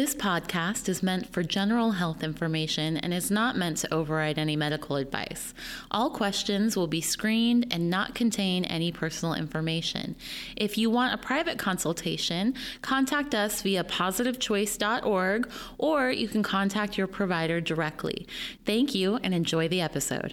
This podcast is meant for general health information and is not meant to override any medical advice. All questions will be screened and not contain any personal information. If you want a private consultation, contact us via positivechoice.org or you can contact your provider directly. Thank you and enjoy the episode.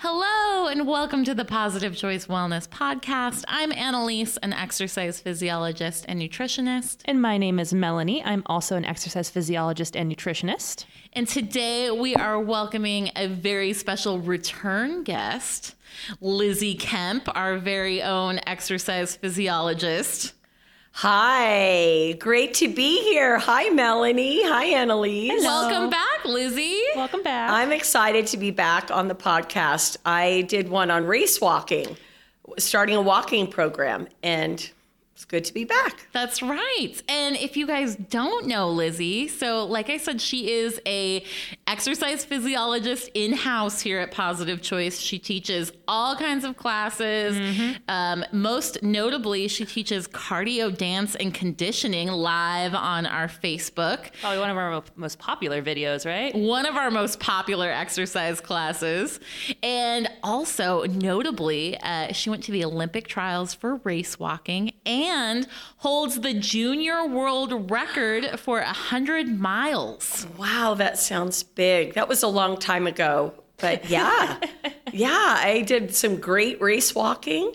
Hello, and welcome to the Positive Choice Wellness Podcast. I'm Annalise, an exercise physiologist and nutritionist. And my name is Melanie. I'm also an exercise physiologist and nutritionist. And today we are welcoming a very special return guest, Lizzie Kemp, our very own exercise physiologist. Hi, great to be here. Hi, Melanie. Hi, Annalise. Welcome back, Lizzie. Welcome back. I'm excited to be back on the podcast. I did one on race walking, starting a walking program, and it's good to be back. That's right. And if you guys don't know Lizzie, so like I said, she is a exercise physiologist in house here at Positive Choice. She teaches all kinds of classes. Mm-hmm. Um, most notably, she teaches cardio, dance, and conditioning live on our Facebook. Probably one of our most popular videos, right? One of our most popular exercise classes. And also, notably, uh, she went to the Olympic trials for race walking and and holds the junior world record for 100 miles. Wow, that sounds big. That was a long time ago. But yeah, yeah, I did some great race walking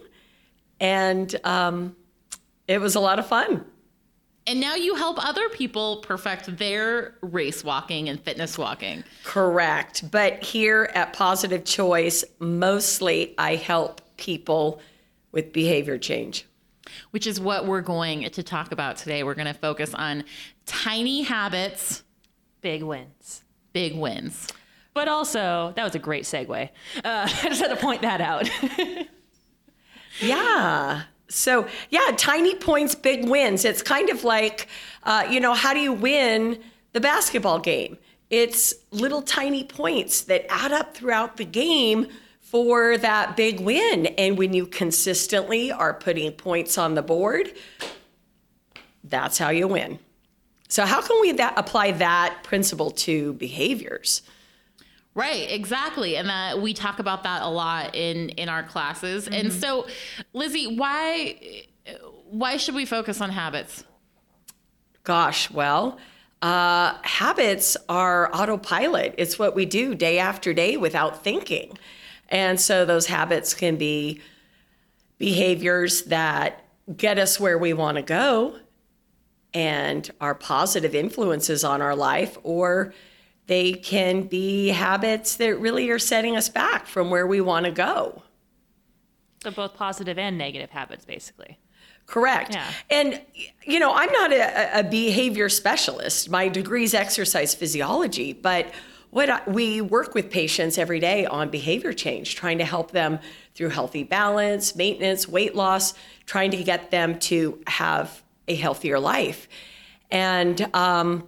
and um, it was a lot of fun. And now you help other people perfect their race walking and fitness walking. Correct. But here at Positive Choice, mostly I help people with behavior change which is what we're going to talk about today. We're going to focus on tiny habits, big wins. Big wins. But also, that was a great segue. Uh, I just had to point that out. yeah. So, yeah, tiny points, big wins. It's kind of like, uh, you know, how do you win the basketball game? It's little tiny points that add up throughout the game for that big win. And when you consistently are putting points on the board, that's how you win. So, how can we that, apply that principle to behaviors? Right, exactly. And that we talk about that a lot in in our classes. Mm-hmm. And so, Lizzie, why why should we focus on habits? Gosh, well, uh, habits are autopilot. It's what we do day after day without thinking. And so those habits can be behaviors that get us where we want to go and are positive influences on our life, or they can be habits that really are setting us back from where we want to go. So, both positive and negative habits, basically. Correct. Yeah. And, you know, I'm not a, a behavior specialist. My degree is exercise physiology, but what I, we work with patients every day on behavior change, trying to help them through healthy balance, maintenance, weight loss, trying to get them to have a healthier life. And um,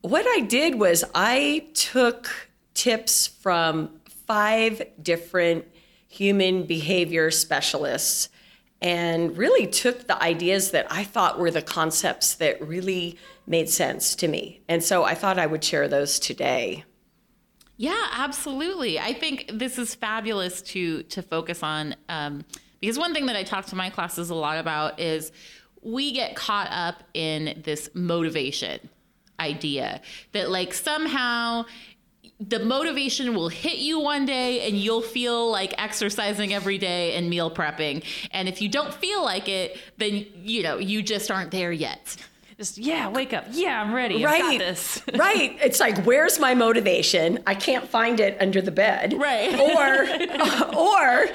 what I did was I took tips from five different human behavior specialists and really took the ideas that I thought were the concepts that really made sense to me. And so I thought I would share those today. Yeah, absolutely. I think this is fabulous to to focus on um, because one thing that I talk to my classes a lot about is we get caught up in this motivation idea that like somehow the motivation will hit you one day and you'll feel like exercising every day and meal prepping. And if you don't feel like it, then you know, you just aren't there yet. Just yeah, wake up. Yeah, I'm ready. Right. I've got this. right. It's like where's my motivation? I can't find it under the bed. Right. Or or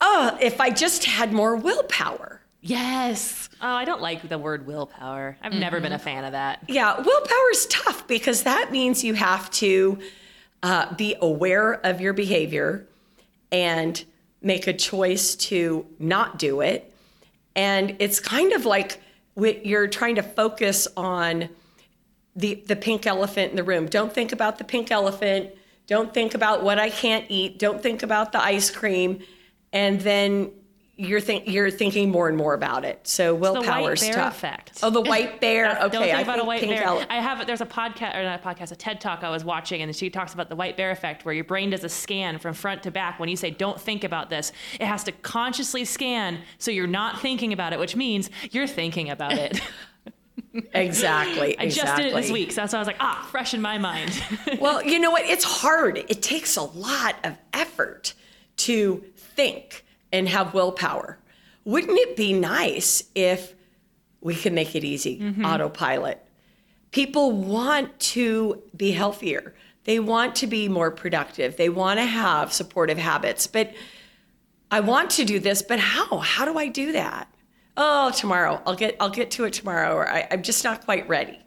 oh, if I just had more willpower. Yes. Oh, I don't like the word willpower. I've mm-hmm. never been a fan of that. Yeah, willpower is tough because that means you have to uh, be aware of your behavior and make a choice to not do it. And it's kind of like you're trying to focus on the, the pink elephant in the room. Don't think about the pink elephant. Don't think about what I can't eat. Don't think about the ice cream. And then you're think you're thinking more and more about it. So willpower white bear tough. effect. Oh, the white bear. Okay, don't think I about think a white bear. I have there's a podcast or not a podcast, a TED talk I was watching, and she talks about the white bear effect, where your brain does a scan from front to back. When you say "Don't think about this," it has to consciously scan, so you're not thinking about it, which means you're thinking about it. exactly. I just did it this week, so that's why I was like, ah, fresh in my mind. Well, you know what? It's hard. It takes a lot of effort to think and have willpower. Wouldn't it be nice if we could make it easy? Mm-hmm. Autopilot. People want to be healthier. They want to be more productive. They want to have supportive habits. But I want to do this, but how? How do I do that? Oh, tomorrow. I'll get I'll get to it tomorrow or I, I'm just not quite ready.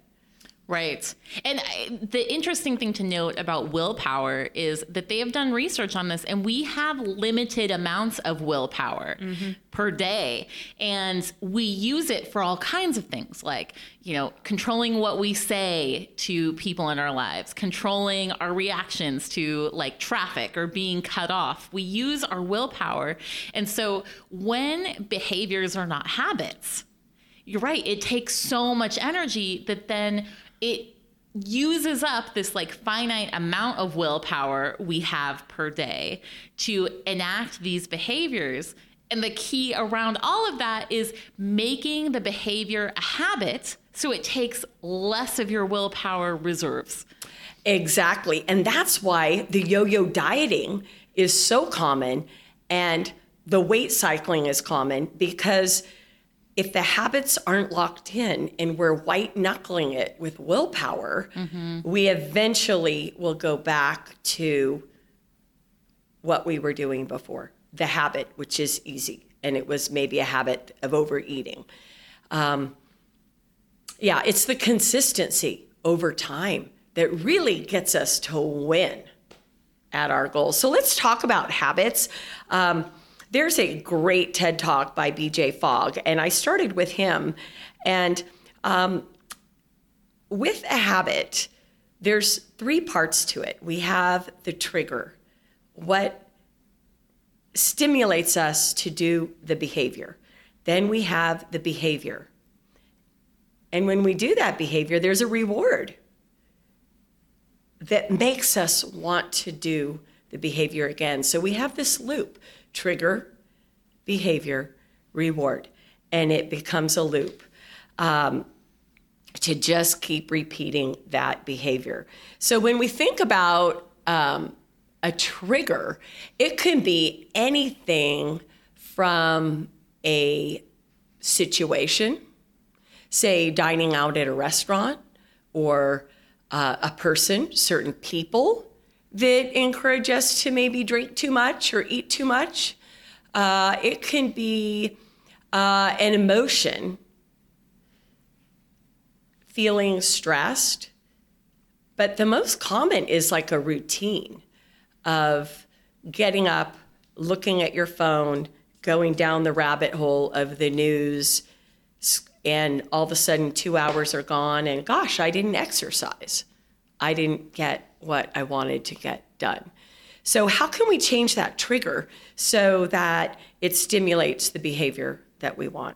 Right. And I, the interesting thing to note about willpower is that they have done research on this, and we have limited amounts of willpower mm-hmm. per day. And we use it for all kinds of things, like, you know, controlling what we say to people in our lives, controlling our reactions to like traffic or being cut off. We use our willpower. And so when behaviors are not habits, you're right. It takes so much energy that then it uses up this like finite amount of willpower we have per day to enact these behaviors. And the key around all of that is making the behavior a habit so it takes less of your willpower reserves. Exactly. And that's why the yo yo dieting is so common and the weight cycling is common because if the habits aren't locked in and we're white knuckling it with willpower, we eventually will go back to what we were doing before the habit, which is easy. And it was maybe a habit of overeating. Um, yeah, it's the consistency over time that really gets us to win at our goals. So let's talk about habits. Um, there's a great TED talk by BJ Fogg, and I started with him. And um, with a habit, there's three parts to it. We have the trigger, what stimulates us to do the behavior. Then we have the behavior. And when we do that behavior, there's a reward that makes us want to do the behavior again. So we have this loop trigger, behavior, reward, and it becomes a loop um, to just keep repeating that behavior. So when we think about um, a trigger, it can be anything from a situation say dining out at a restaurant or uh, a person, certain people that encourage us to maybe drink too much or eat too much. Uh, it can be uh, an emotion, feeling stressed. But the most common is like a routine of getting up, looking at your phone, going down the rabbit hole of the news, and all of a sudden two hours are gone and gosh i didn't exercise i didn't get what i wanted to get done so how can we change that trigger so that it stimulates the behavior that we want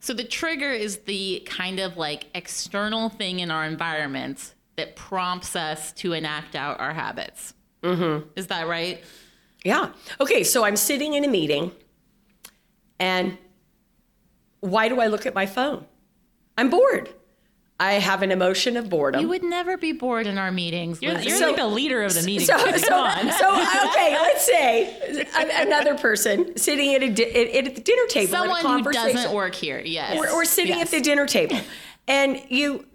So the trigger is the kind of like external thing in our environment that prompts us to enact out our habits. Mm-hmm. Is that right? yeah okay so i'm sitting in a meeting and why do i look at my phone i'm bored i have an emotion of boredom You would never be bored in our meetings. You're, you're So- like the leader of the meeting. So, Come so, on. so okay, let's say another person sitting at a di- at, at the dinner table, in a Someone who conversation, doesn't work here. Yes. or, or sitting Yes. at the dinner table, and you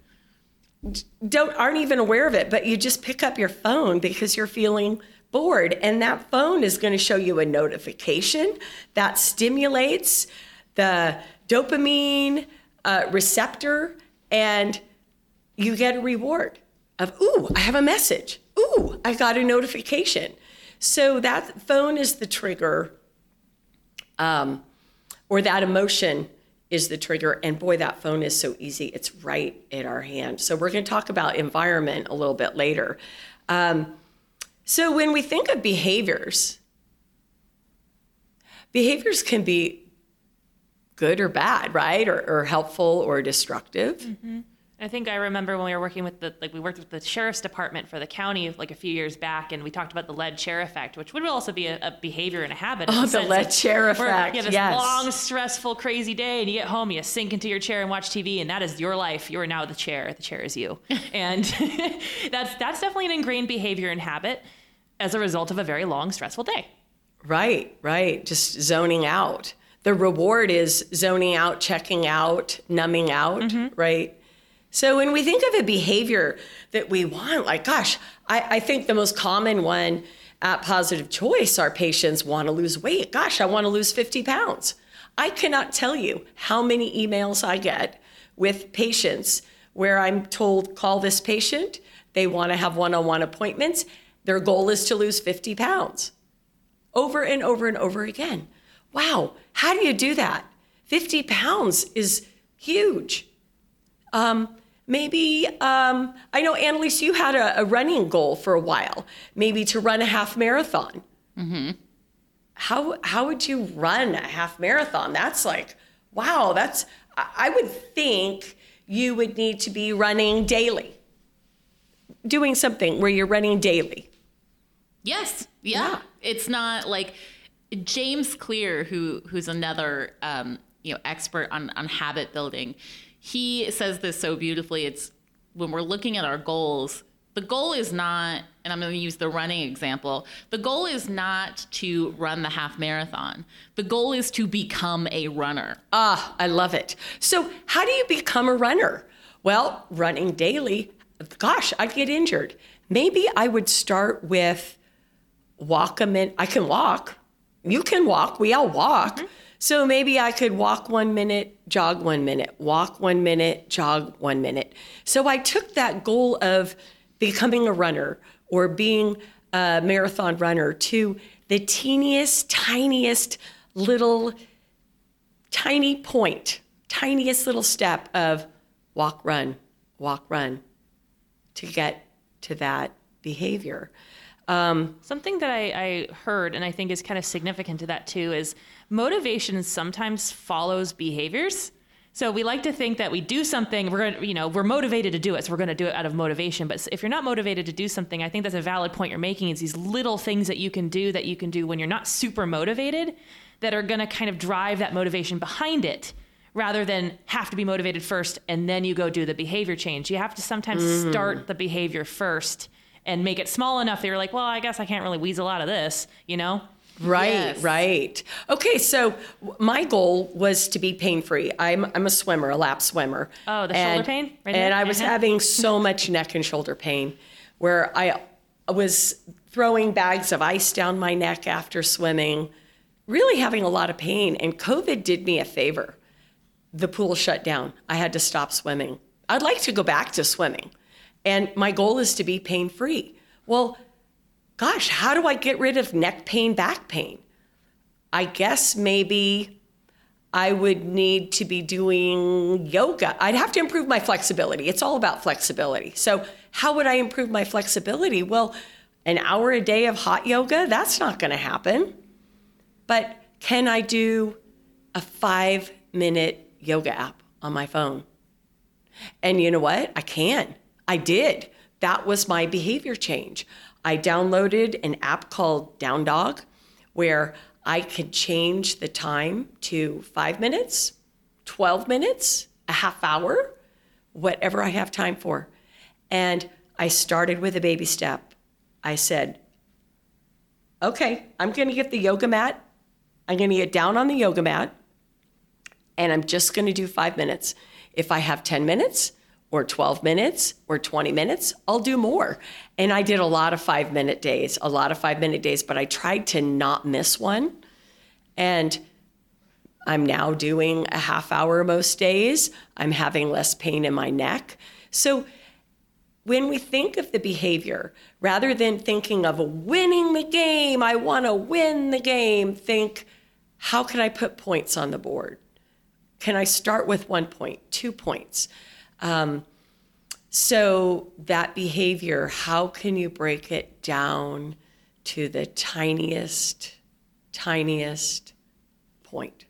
don't aren't even aware of it, but you just pick up your phone because you're feeling bored, and that phone is going to show you a notification that stimulates the dopamine uh, receptor, and you get a reward of, ooh, I have a message. Ooh, I got a notification. So that phone is the trigger, um, or that emotion is the trigger. And boy, that phone is so easy. It's right in our hand. So we're going to talk about environment a little bit later. Um, so when we think of behaviors, behaviors can be good or bad, right? Or, or helpful or destructive. Mm-hmm. I think I remember when we were working with the like we worked with the sheriff's department for the county like a few years back, and we talked about the lead chair effect, which would also be a, a behavior and a habit. Oh, the lead chair effect! You have this yes. long, stressful, crazy day, and you get home, you sink into your chair and watch TV, and that is your life. You are now the chair. The chair is you, and that's that's definitely an ingrained behavior and habit as a result of a very long, stressful day. Right, right. Just zoning out. The reward is zoning out, checking out, numbing out, mm-hmm. right? So when we think of a behavior that we want, like, gosh, I, I think the most common one at Positive Choice, our patients want to lose weight. Gosh, I want to lose 50 pounds. I cannot tell you how many emails I get with patients where I'm told, call this patient. They want to have one on one appointments. Their goal is to lose 50 pounds over and over and over again. Wow, how do you do that? 50 pounds is huge. Um, maybe um, I know, Annalise, you had a, a, running goal for a while, maybe to run a half marathon. Mm-hmm. How how would you run a half marathon? That's like, wow, that's. I would think you would need to be running daily, doing something where you're running daily. Yes, yeah. yeah. It's not like James Clear, who who's another um, you know expert on on habit building he says this so beautifully. It's when we're looking at our goals, the goal is not, and I'm going to use the running example, the goal is not to run the half marathon. The goal is to become a runner. Ah, I love it. So, how do you become a runner? Well, running daily, gosh, I'd get injured. Maybe I would start with walk a minute. I can walk. You can walk. We all walk. Mm-hmm. So maybe I could walk one minute, jog one minute, walk one minute, jog one minute. So I took that goal of becoming a runner or being a marathon runner to the teeniest, tiniest little, tiny point, tiniest little step of walk, run, walk, run to get to that behavior. Um, Something that I, I heard and I think is kind of significant to that too is motivation sometimes follows behaviors. So we like to think that we do something, we're going you know, we're motivated to do it, so we're going to do it out of motivation. But if you're not motivated to do something, I think that's a valid point you're making is these little things that you can do that you can do when you're not super motivated that are going to kind of drive that motivation behind it rather than have to be motivated first and then you go do the behavior change. You have to sometimes mm. start the behavior first and make it small enough that you're like, well, I guess I can't really weasel out of this, you know? Right, yes. right. Okay, so my goal was to be pain free. I'm I'm a swimmer, a lap swimmer. Oh, the and, shoulder pain, right and I was uh-huh. having so much neck and shoulder pain, where I was throwing bags of ice down my neck after swimming, really having a lot of pain. And COVID did me a favor. The pool shut down. I had to stop swimming. I'd like to go back to swimming, and my goal is to be pain free. Well gosh, how do I get rid of neck pain, back pain? I guess maybe I would need to be doing yoga. I'd have to improve my flexibility. It's all about flexibility. So, how would I improve my flexibility? Well, an hour a day of hot yoga, that's not going to happen. But can I do a five minute yoga app on my phone? And you know what? I can. I did. That was my behavior change. I downloaded an app called Down Dog where I could change the time to five minutes, 12 minutes, a half hour, whatever I have time for. And I started with a baby step. I said, okay, I'm going to get the yoga mat. I'm going to get down on the yoga mat and I'm just going to do five minutes. If I have 10 minutes, or 12 minutes or 20 minutes, I'll do more. And I did a lot of five minute days, a lot of five minute days, but I tried to not miss one. And I'm now doing a half hour most days. I'm having less pain in my neck. So when we think of the behavior, rather than thinking of winning the game, I want to win the game, think, how can I put points on the board? Can I start with one point, two points? Um, so that behavior, how can you break it down to the tiniest, tiniest point.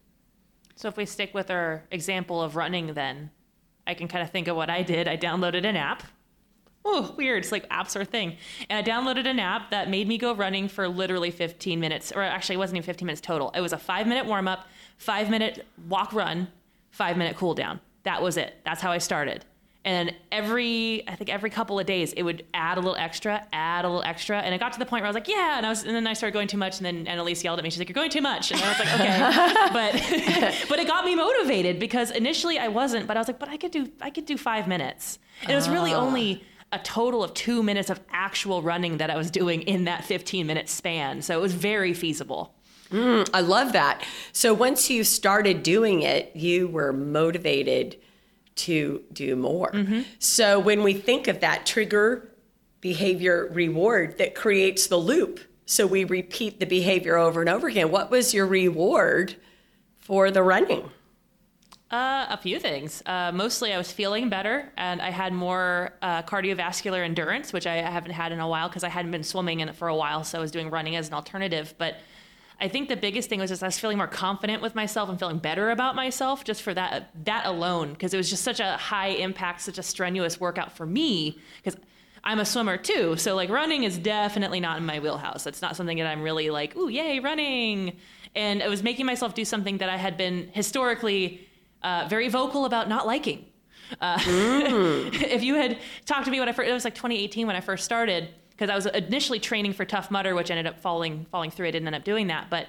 So if we stick with our example of running, then I can kind of think of what I did. I downloaded an app. Oh, weird. It's like apps are a thing. And I downloaded an app that made me go running for literally 15 minutes, or actually, it wasn't even 15 minutes total. It was a five minute warm up, five minute walk run, five minute cool down. That was it. That's how I started. And every, I think every couple of days, it would add a little extra, add a little extra. And it got to the point where I was like, yeah. And I was, and then I started going too much. And then Annalise yelled at me. She's like, you're going too much. And I was like, okay. but, but it got me motivated because initially I wasn't, but I was like, but I could do, I could do five minutes. And it was really Ah. only a total of two minutes of actual running that I was doing in that 15 minute span. So it was very feasible. I love that. So once you started doing it, you were motivated to do more. So when we think of that trigger behavior reward that creates the loop, so we repeat the behavior over and over again, what was your reward for the running? Uh, a few things. Uh, mostly, I was feeling better, and I had more uh, cardiovascular endurance, which I haven't had in a while because I hadn't been swimming in it for a while. So I was doing running as an alternative. But I think the biggest thing was just I was feeling more confident with myself and feeling better about myself just for that that alone because it was just such a high impact, such a strenuous workout for me because. I'm a swimmer too, so like running is definitely not in my wheelhouse. It's not something that I'm really like, ooh, yay, running. And it was making myself do something that I had been historically uh, very vocal about not liking. Uh, if you had talked to me when I first, it was like 2018 when I first started, because I was initially training for Tough Mudder, which ended up falling falling through. I didn't end up doing that, but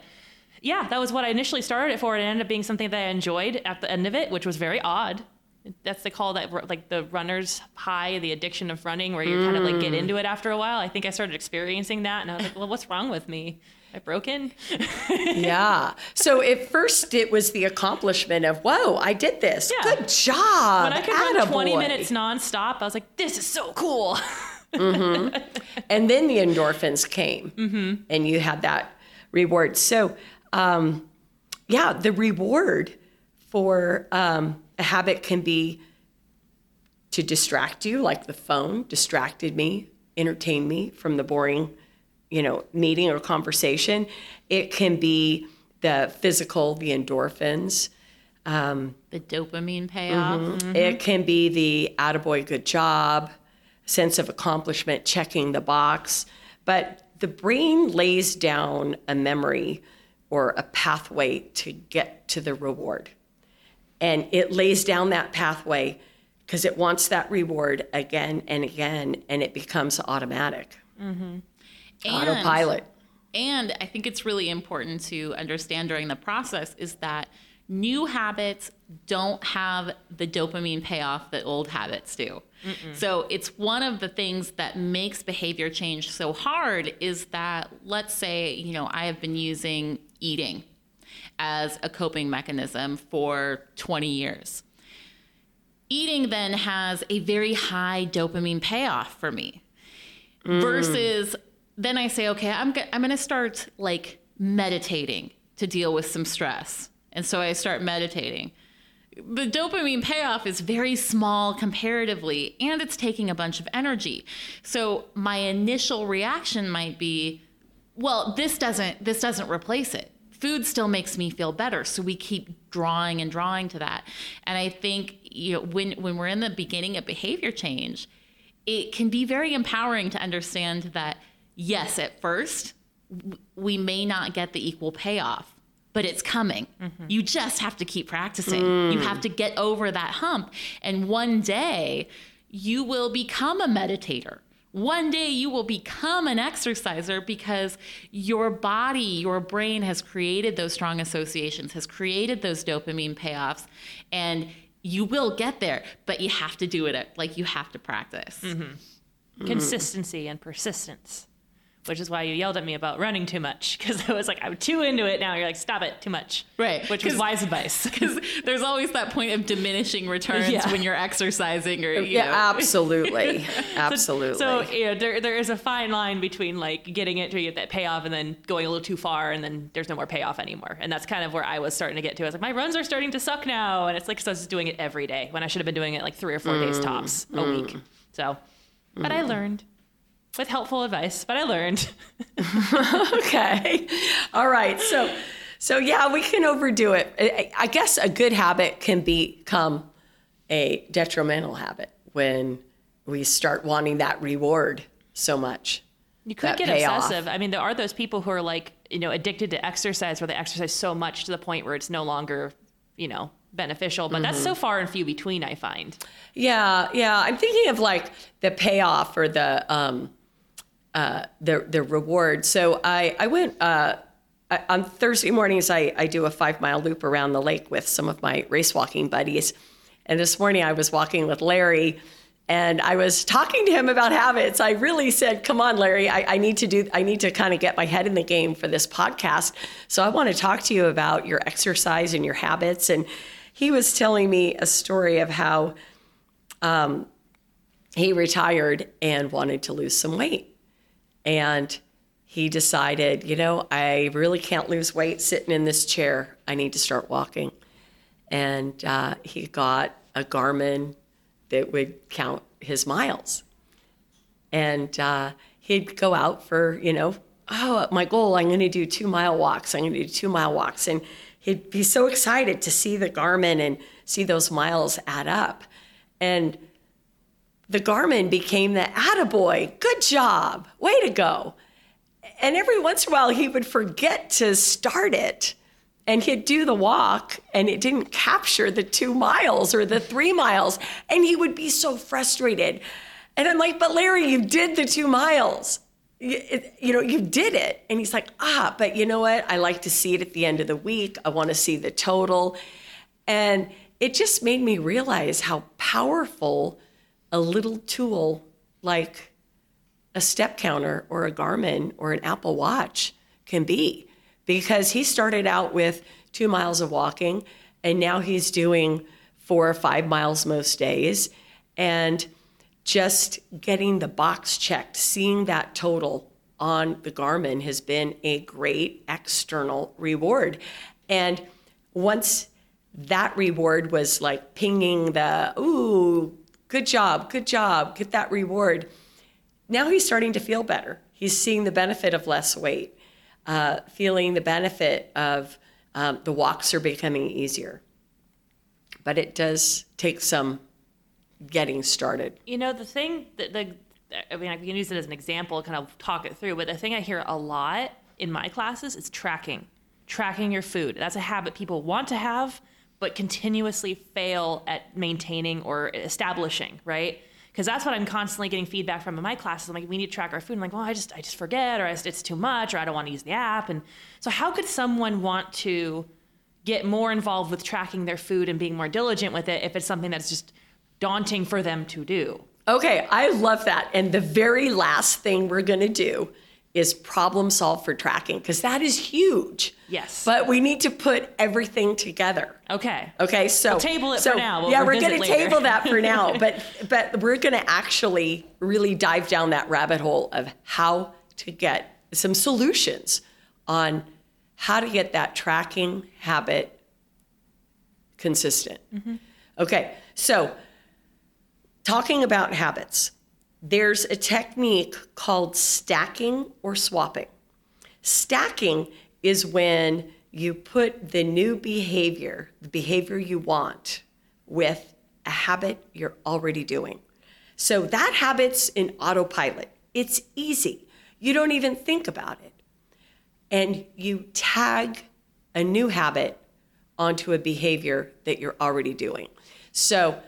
yeah, that was what I initially started it for. It ended up being something that I enjoyed at the end of it, which was very odd. That's the call that like the runner's high, the addiction of running, where you kind of like get mm. into it after a while. I think I started experiencing that, and I was like, well, what's wrong with me? Am I broken? Yeah. So at first it was the accomplishment of, whoa, I did this. Yeah. Good job. When I could run 20 minutes nonstop, I was like, this is so cool. Mm-hmm. And then the endorphins came, mm-hmm. and you had that reward. So, um, yeah, the reward for um, a habit can be to distract you, like the phone distracted me, entertained me from the boring, you know, meeting or conversation. It can be the physical, the endorphins. Um, the dopamine payoff. Mm-hmm. It can be the attaboy, good job, sense of accomplishment, checking the box. But the brain lays down a memory or a pathway to get to the reward. And it lays down that pathway because it wants that reward again and again, and it becomes automatic. Mm-hmm. And- Autopilot. And I think it's really important to understand during the process is that new habits don't have the dopamine payoff that old habits do. So it's one of the things that makes behavior change so hard is that let's say, you know, I have been using eating as a coping mechanism for 20 years. Eating then has a very high dopamine payoff for me mm. versus then I say, okay, I'm, go- I'm going to start like meditating to deal with some stress. And so I start meditating. The dopamine payoff is very small comparatively, and it's taking a bunch of energy. So my initial reaction might be, well, this doesn't this doesn't replace it. Food still makes me feel better, so we keep drawing and drawing to that. And I think you know when when we're in the beginning of behavior change, it can be very empowering to understand that yes, at first we may not get the equal payoff, but it's coming. Mm-hmm. You just have to keep practicing. You mm. have to get over that hump. And one day you will become a meditator. One day you will become an exerciser because your body, your brain has created those strong associations, has created those dopamine payoffs, and you will get there, but you have to do it like you have to practice. Mm-hmm. Consistency and persistence, which is why you yelled at me about running too much because I was like, I'm too into it now. You're like, stop it, too much. Right. Which was 'Cause- wise advice. Because there's always that point of diminishing returns Yeah. when you're exercising or, you Yeah, know. absolutely. Absolutely. So you know, there there is a fine line between like getting it to get that payoff and then going a little too far and then there's no more payoff anymore. And that's kind of where I was starting to get to. I was like, my runs are starting to suck now, and it's like 'cause I was doing it every day when I should have been doing it like three or four Mm, days tops a week. So, but I learned with helpful advice. But I learned. okay. All right. So So yeah, we can overdo it. I- I guess a good habit can become a detrimental habit when we start wanting that reward so much. You could get payoff. obsessive. I mean, there are those people who are like, you know, addicted to exercise where they exercise so much to the point where it's no longer, you know, beneficial. But that's Mm-hmm. so far and few between, I find. Yeah, yeah. I'm thinking of like the payoff or the um, uh, the the reward. So I I went uh, I, on Thursday mornings. I I do a five mile loop around the lake with some of my race walking buddies, and this morning I was walking with Larry. And I was talking to him about habits. I really said, "Come on, Larry. I, I need to do. I need to kind of get my head in the game for this podcast. So I want to talk to you about your exercise and your habits." And he was telling me a story of how um, he retired and wanted to lose some weight. And he decided, you know, I really can't lose weight sitting in this chair. I need to start walking. And uh, he got a Garmin that would count his miles. And uh, he'd go out for, you know, oh, my goal, I'm going to do two mile walks. I'm going to do two mile walks. And he'd be so excited to see the Garmin and see those miles add up. And the Garmin became the attaboy. Good job. Way to go. And every once in a while, he would forget to start it and he'd do the walk and it didn't capture the two miles or the three miles. And he would be so frustrated. And I'm like, but Larry, you did the two miles. You, it- you know, you did it. And he's like, ah, but you know what? I like to see it at the end of the week. I want to see the total. And it just made me realize how powerful a little tool like a step counter or a Garmin or an Apple Watch can be. Because he started out with two miles of walking and now he's doing four or five miles most days. And just getting the box checked, seeing that total on the Garmin has been a great external reward. And once that reward was like pinging the, ooh, good job, good job, get that reward. Now he's starting to feel better. He's seeing the benefit of less weight, uh, feeling the benefit of um, the walks are becoming easier. But it does take some getting started. You know, the thing that the, I mean, I can use it as an example, kind of talk it through, but the thing I hear a lot in my classes is tracking, tracking your food. That's a habit people want to have, but continuously fail at maintaining or establishing, right? Because that's what I'm constantly getting feedback from in my classes. I'm like, we need to track our food. I'm like, well, I just, I just forget, or it's too much, or I don't want to use the app. And so, how could someone want to get more involved with tracking their food and being more diligent with it if it's something that's just daunting for them to do? Okay, I love that. And the very last thing we're going to do is problem solve for tracking because that is huge. Yes. But we need to put everything together. Okay. Okay, so We'll table it so, for now. Yeah, we're going to table that for now, but but we're going to actually really dive down that rabbit hole of how to get some solutions on how to get that tracking habit consistent. Mm-hmm. Okay, so talking about habits, there's a technique called stacking or swapping. Stacking is when you put the new behavior, the behavior you want, with a habit you're already doing. So that habit's in autopilot. It's easy. You don't even think about it. And you tag a new habit onto a behavior that you're already doing. So,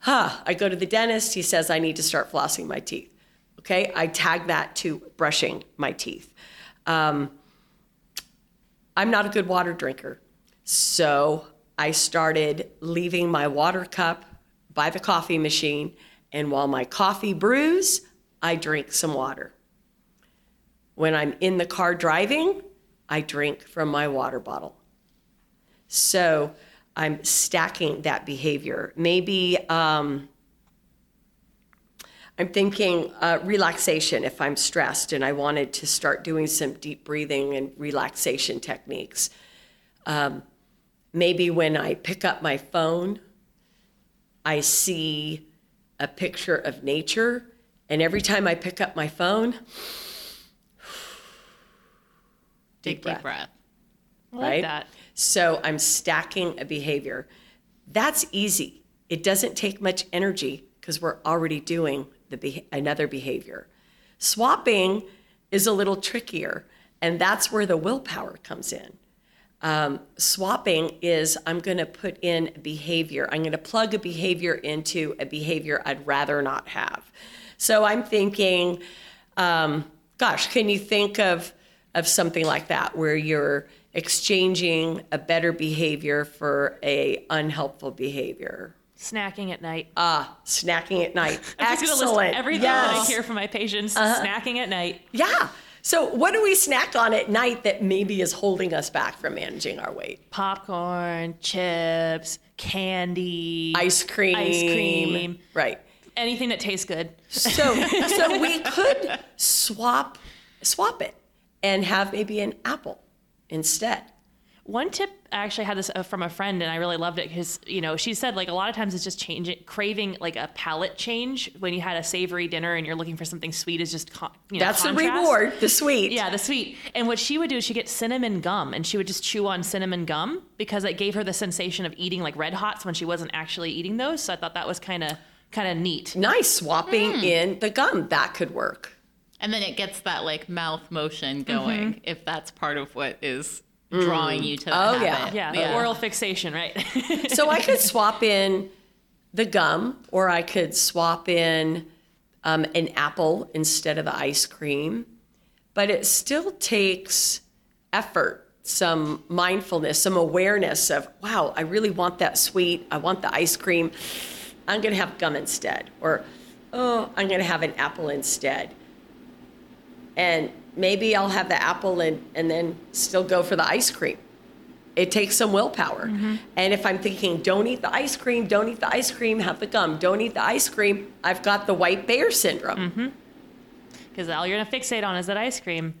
huh, I go to the dentist, he says I need to start flossing my teeth. Okay, I tag that to brushing my teeth. Um, I'm not a good water drinker. So I started leaving my water cup by the coffee machine, and while my coffee brews, I drink some water. When I'm in the car driving, I drink from my water bottle. So I'm stacking that behavior. Maybe um, I'm thinking uh, relaxation if I'm stressed and I wanted to start doing some deep breathing and relaxation techniques. Um, maybe when I pick up my phone, I see a picture of nature, and every time I pick up my phone, Take breath. deep breath. like right? that. So I'm stacking a behavior. That's easy. It doesn't take much energy because we're already doing the be- another behavior. Swapping is a little trickier, and that's where the willpower comes in. Um, swapping is I'm going to put in a behavior. I'm going to plug a behavior into a behavior I'd rather not have. So I'm thinking, um, gosh, can you think of of something like that where you're exchanging a better behavior for a unhelpful behavior? Snacking at night. Ah, snacking at night. I'm just gonna list Excellent. everything that I Uh-huh. hear from my patients. Snacking at night. Yeah. So, what do we snack on at night that maybe is holding us back from managing our weight? Popcorn, chips, candy, Ice cream. Ice cream. Right. anything that tastes good. So, so we could swap swap it and have maybe an apple instead. One tip I actually had this uh, from a friend, and I really loved it because you know she said like a lot of times it's just changing, craving like a palate change when you had a savory dinner and you're looking for something sweet is just con- you know, That's the reward, the sweet. Yeah, the sweet. And what she would do is she'd get cinnamon gum and she would just chew on cinnamon gum because it gave her the sensation of eating like red hots when she wasn't actually eating those. So I thought that was kind of kind of neat. Nice swapping Hmm. in the gum. That could work. And then it gets that like mouth motion Mm-hmm. going if that's part of what is drawing you to the Oh, yeah. habit. Yeah, the oral fixation, right? So I could swap in the gum, or I could swap in um, an apple instead of the ice cream. But it still takes effort, some mindfulness, some awareness of, wow, I really want that sweet. I want the ice cream. I'm going to have gum instead. Or, oh, I'm going to have an apple instead. And maybe I'll have the apple and, and then still go for the ice cream it takes some willpower. Mm-hmm. And if I'm thinking, don't eat the ice cream, don't eat the ice cream, have the gum, don't eat the ice cream, I've got the white bear syndrome. Mm-hmm. because all you're gonna fixate on is that ice cream.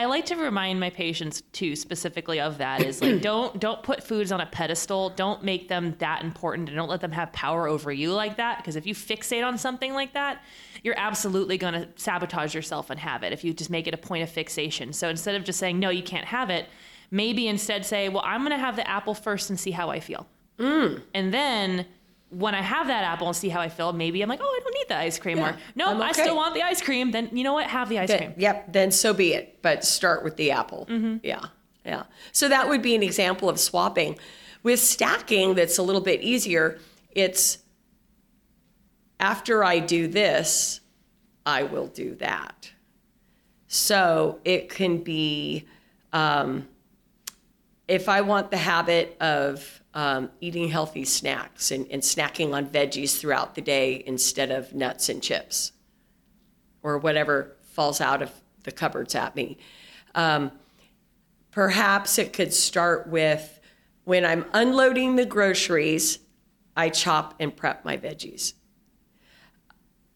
I like to remind my patients too, specifically of that is like don't don't put foods on a pedestal. Don't make them that important, and don't let them have power over you like that. Because if you fixate on something like that, you're absolutely gonna sabotage yourself and have it. If you just make it a point of fixation. So instead of just saying no, you can't have it, maybe instead say, well, I'm gonna have the apple first and see how I feel, mm. and then. When I have that apple and see how I feel, maybe I'm like, oh, I don't need the ice cream, or no, I'm I still want the ice cream. Then you know what? Have the ice Then- cream. yep, then so be it. But start with the apple. Yeah, yeah. So that would be an example of swapping. With stacking, that's a little bit easier. It's after I do this, I will do that. So it can be um, if I want the habit of um, eating healthy snacks and, and snacking on veggies throughout the day instead of nuts and chips or whatever falls out of the cupboards at me. Um, perhaps it could start with when I'm unloading the groceries, I chop and prep my veggies.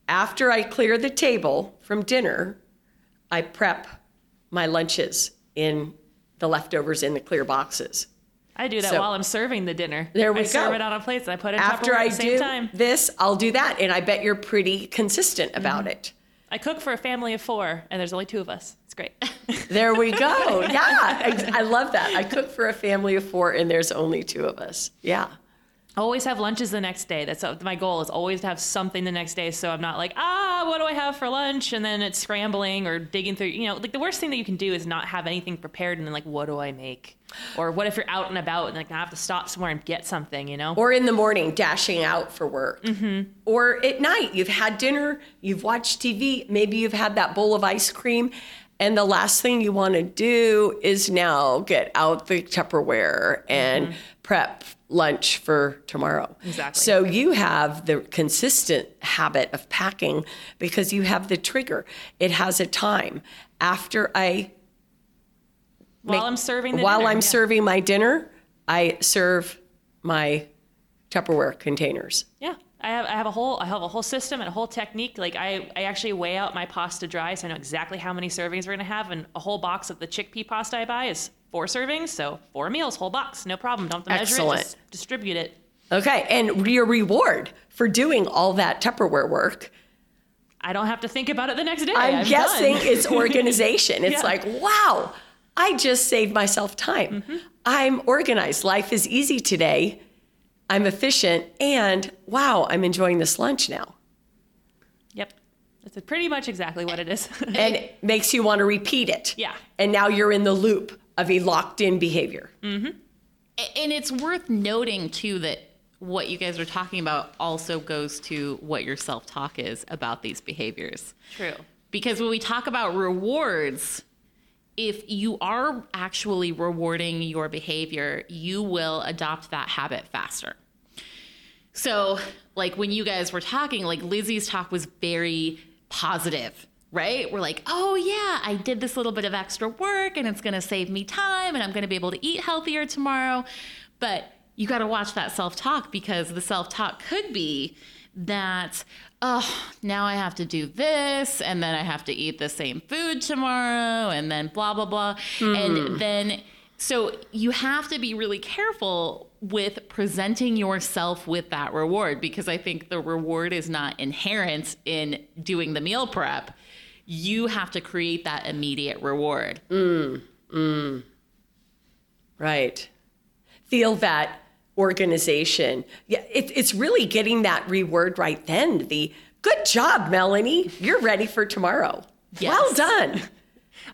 After I clear the table from dinner, I prep my lunches in the leftovers in the clear boxes. I do that So- while I'm serving the dinner. There we go. I serve go. it on a plate and I put it After I at the same do time. this, I'll do that. And I bet you're pretty consistent mm-hmm. about it. I cook for a family of four, and there's only two of us. It's great. There we go. Yeah, I, I love that. I cook for a family of four, and there's only two of us. Yeah. Always have lunches the next day. That's uh, my goal. Is always to have something the next day, so I'm not like, ah, what do I have for lunch? And then it's scrambling or digging through. You know, like the worst thing that you can do is not have anything prepared, and then like, what do I make? Or what if you're out and about and like I have to stop somewhere and get something? You know? Or in the morning, dashing out for work. Or at night, you've had dinner, you've watched TV, maybe you've had that bowl of ice cream. And the last thing you want to do is now get out the Tupperware and prep lunch for tomorrow. Exactly. So you have the consistent habit of packing because you have the trigger. It has a time. After I while make- I'm serving the while dinner, I'm yeah. serving my dinner, I serve my Tupperware containers. Yeah. I have, I have a whole I have a whole system and a whole technique. Like I, I actually weigh out my pasta dry, so I know exactly how many servings we're gonna have. And a whole box of the chickpea pasta I buy is four servings, so four meals, whole box, no problem. Don't have to measure Excellent. it, just distribute it. Okay, and your reward for doing all that Tupperware work, I don't have to think about it the next day. I'm I'm guessing it's organization. It's Yeah. like, wow, I just saved myself time. Mm-hmm. I'm organized. Life is easy today. I'm efficient. And wow, I'm enjoying this lunch now. Yep. That's pretty much exactly what it is. and it makes you want to repeat it. Yeah. And now you're in the loop of a locked in behavior. Mm-hmm. And it's worth noting, too, that what you guys are talking about also goes to what your self talk is about these behaviors. True. Because when we talk about rewards, if you are actually rewarding your behavior, you will adopt that habit faster. So, like when you guys were talking, like Lizzie's talk was very positive, right? We're like, oh, yeah, I did this little bit of extra work and it's going to save me time and I'm going to be able to eat healthier tomorrow. But you got to watch that self talk because the self talk could be that, oh, now I have to do this and then I have to eat the same food tomorrow and then blah, blah, blah. Mm. And hmm. then, so you have to be really careful with presenting yourself with that reward because I think the reward is not inherent in doing the meal prep. You have to create that immediate reward. Mm, mm. Right. Feel that organization. Yeah, it, it's really getting that reward right then. The good job, Melanie. You're ready for tomorrow. Yes. Well done.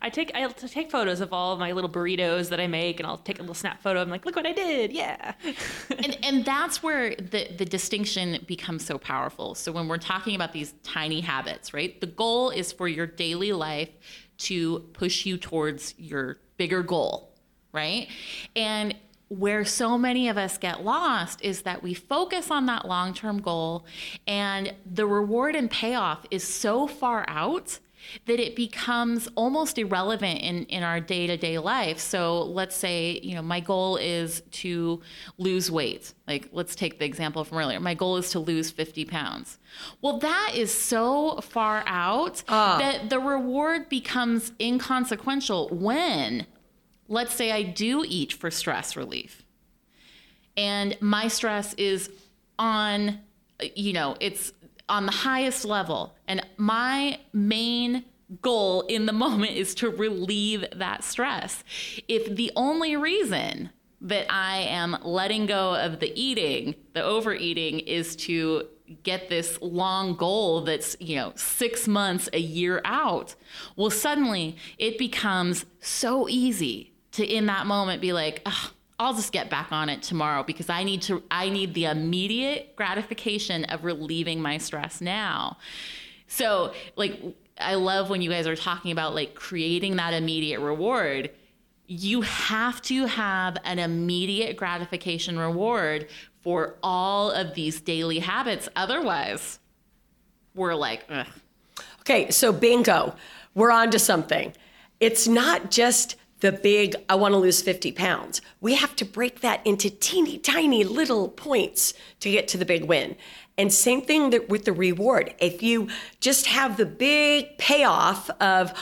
I take I take photos of all of my little burritos that I make, and I'll take a little snap photo. I'm like, look what I did, yeah. and and that's where the the distinction becomes so powerful. So when we're talking about these tiny habits, right? The goal is for your daily life to push you towards your bigger goal, right? And where so many of us get lost is that we focus on that long term goal and the reward and payoff is so far out that it becomes almost irrelevant in, in our day to day life. So let's say, you know, my goal is to lose weight. Like, let's take the example from earlier. My goal is to lose 50 pounds. Well, that is so far out uh. that the reward becomes inconsequential when let's say I do eat for stress relief and my stress is on, you know, it's on the highest level. And my main goal in the moment is to relieve that stress. If the only reason that I am letting go of the eating, the overeating, is to get this long goal that's, you know, six months, a year out, well, suddenly it becomes so easy to in that moment be like, I'll just get back on it tomorrow because I need to I need the immediate gratification of relieving my stress now. So, like I love when you guys are talking about like creating that immediate reward. You have to have an immediate gratification reward for all of these daily habits. Otherwise, we're like, Ugh. okay, so bingo, we're on to something. It's not just the big, I want to lose 50 pounds. We have to break that into teeny tiny little points to get to the big win. And same thing that with the reward. If you just have the big payoff of,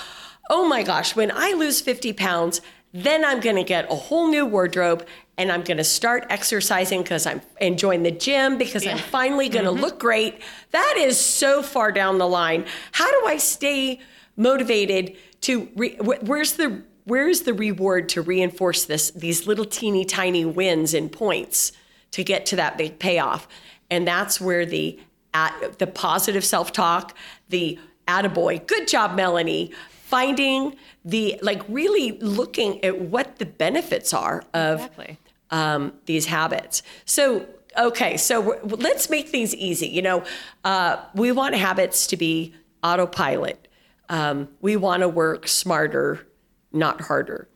oh my gosh, when I lose 50 pounds, then I'm going to get a whole new wardrobe and I'm going to start exercising because I'm enjoying the gym because yeah. I'm finally going to mm-hmm. look great. That is so far down the line. How do I stay motivated to re- where's the where's the reward to reinforce this these little teeny tiny wins and points to get to that big payoff? And that's where the at, the positive self-talk the attaboy good job melanie finding the like really looking at what the benefits are of exactly. um, these habits. So okay so let's make things easy you know uh, we want habits to be autopilot. Um, we want to work smarter not harder.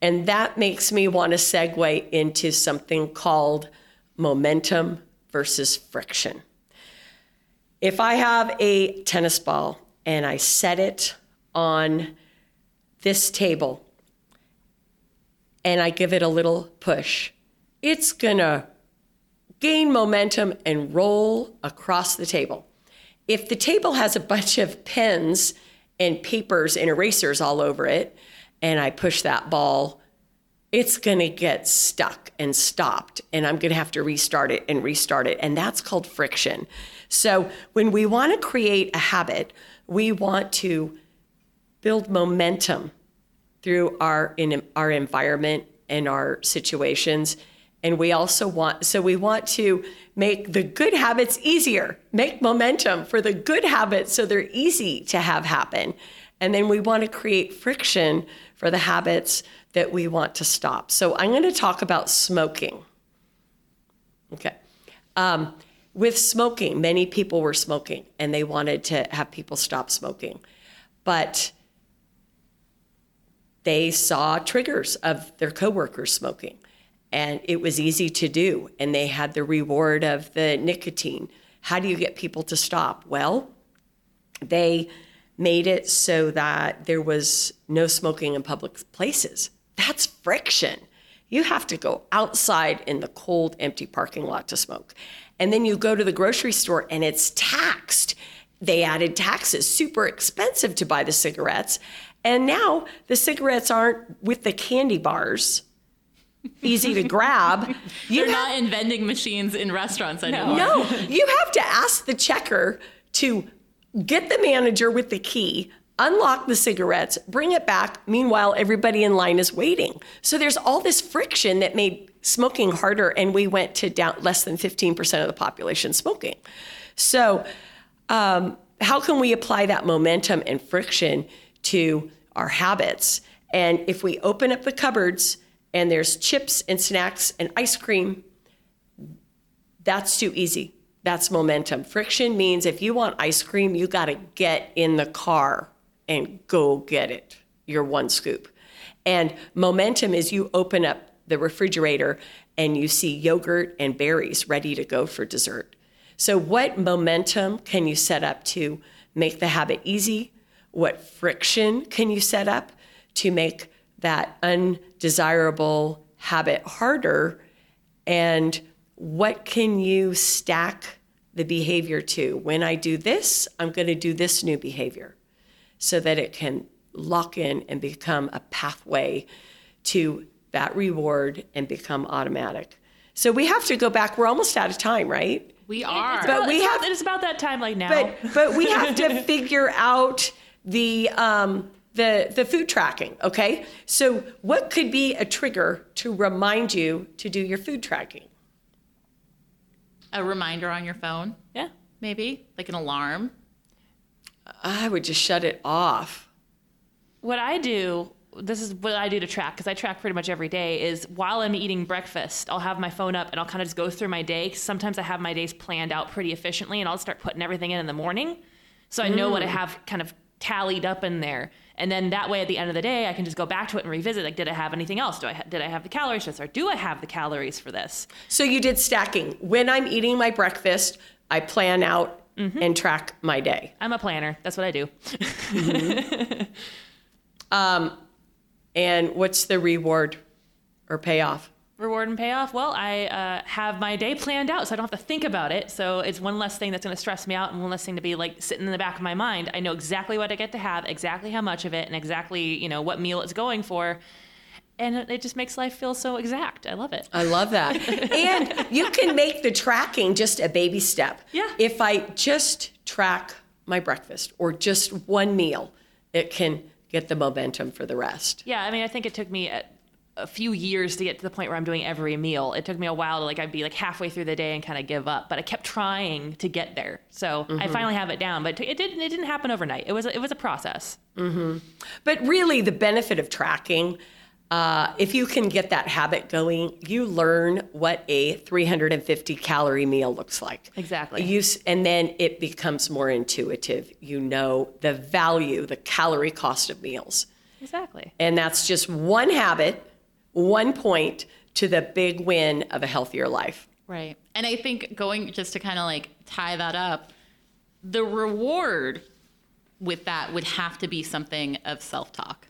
And that makes me want to segue into something called momentum versus friction. If I have a tennis ball and I set it on this table and I give it a little push, it's going to gain momentum and roll across the table. If the table has a bunch of pens and papers and erasers all over it, and I push that ball, it's going to get stuck and stopped, and I'm going to have to restart it and restart it. And that's called friction. So when we want to create a habit, we want to build momentum through our in our environment and our situations. And we also want so we want to make the good habits easier, make momentum for the good habits so they're easy to have happen. And then we want to create friction for the habits that we want to stop. So I'm going to talk about smoking. Okay. Um, with smoking, many people were smoking and they wanted to have people stop smoking. But they saw triggers of their coworkers smoking and it was easy to do and they had the reward of the nicotine. How do you get people to stop? Well, they made it so that there was no smoking in public places. That's friction. You have to go outside in the cold, empty parking lot to smoke. And then you go to the grocery store and it's taxed. They added taxes, super expensive to buy the cigarettes. And now the cigarettes aren't with the candy bars, easy to grab. You They're have, not in vending machines in restaurants anymore. No, you have to ask the checker to get the manager with the key, unlock the cigarettes, bring it back. Meanwhile, everybody in line is waiting. So there's all this friction that made smoking harder, and we went to down less than 15% of the population smoking. So, um, how can we apply that momentum and friction to our habits? And if we open up the cupboards and there's chips and snacks and ice cream, that's too easy. That's momentum. Friction means if you want ice cream, you got to get in the car and go get it, your one scoop. And momentum is you open up the refrigerator and you see yogurt and berries ready to go for dessert. So, what momentum can you set up to make the habit easy? What friction can you set up to make that undesirable habit harder? And what can you stack the behavior to? When I do this, I'm going to do this new behavior so that it can lock in and become a pathway to that reward and become automatic. So we have to go back. We're almost out of time, right? We are. It's but about, we have. It's about that time, like now. But but we have to figure out the um, the the food tracking. Okay. So what could be a trigger to remind you to do your food tracking? A reminder on your phone. Yeah. Maybe like an alarm. I would just shut it off. What I do this is what I do to track because I track pretty much every day is while I'm eating breakfast, I'll have my phone up and I'll kind of just go through my day. Cause Sometimes I have my days planned out pretty efficiently and I'll start putting everything in in the morning. So I know mm. what I mm. have kind of tallied up in there. And then that way at the end of the day, I can just go back to it and revisit like, did I have anything else? Do I ha- did I have the calories for this or do I have the calories for this? So you did stacking. When I'm eating my breakfast, I plan out mm-hmm. and track my day. I'm a planner. That's what I do. mm-hmm. um, and what's the reward or payoff? Reward and payoff? Well, I uh, have my day planned out, so I don't have to think about it. So it's one less thing that's going to stress me out, and one less thing to be like sitting in the back of my mind. I know exactly what I get to have, exactly how much of it, and exactly you know what meal it's going for and it just makes life feel so exact. I love it. I love that. and you can make the tracking just a baby step. Yeah. If I just track my breakfast or just one meal, it can get the momentum for the rest. Yeah, I mean, I think it took me a, a, few years to get to the point where I'm doing every meal. It took me a while to like I'd be like halfway through the day and kind of give up, but I kept trying to get there. So mm-hmm. I finally have it down, but it didn't it didn't happen overnight. It was a, it was a process. Mm-hmm. But really, the benefit of tracking uh, if you can get that habit going, you learn what a 350 calorie meal looks like. Exactly. You, and then it becomes more intuitive. You know the value, the calorie cost of meals. Exactly. And that's just one habit, one point to the big win of a healthier life. Right. And I think going just to kind of like tie that up, the reward with that would have to be something of self talk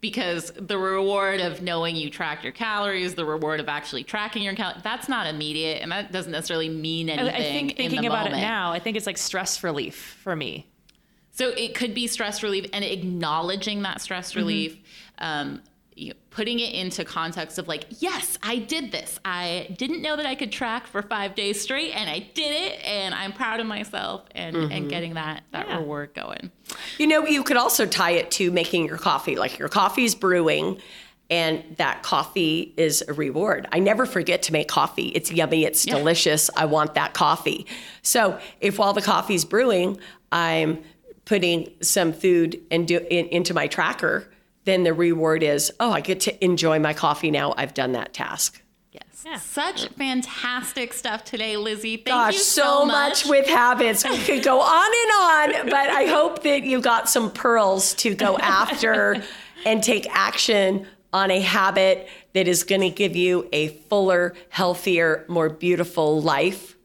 because the reward of knowing you track your calories, the reward of actually tracking your calories, that's not immediate and that doesn't necessarily mean anything. I think thinking about moment. it now, I think it's like stress relief for me. So it could be stress relief and acknowledging that stress mm-hmm. relief. Mm-hmm. Um, you know, putting it into context of like, yes, I did this. I didn't know that I could track for five days straight, and I did it, and I'm proud of myself, and Mm-hmm. and getting that that Yeah. reward going. You know, you could also tie it to making your coffee. Like your coffee's brewing, and that coffee is a reward. I never forget to make coffee. It's yummy, it's Yeah. delicious. I want that coffee. So if while the coffee's brewing, I'm putting some food and do, in, into my tracker, then the reward is, oh, I get to enjoy my coffee now. I've done that task. Yes, Yeah. such fantastic stuff today, Lizzie. Thank Gosh, you so, so, much with habits. We could go on and on, but I hope that you got some pearls to go after and take action on a habit that is going to give you a fuller, healthier, more beautiful life.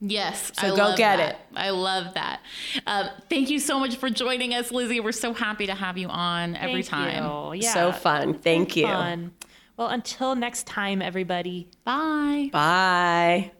Yes, So I go love get that. it. I love that. Um, thank you so much for joining us, Lizzie. We're so happy to have you on every Thank time. you. Yeah. So fun. Thank you. Fun. Well, until next time, everybody. Bye. Bye.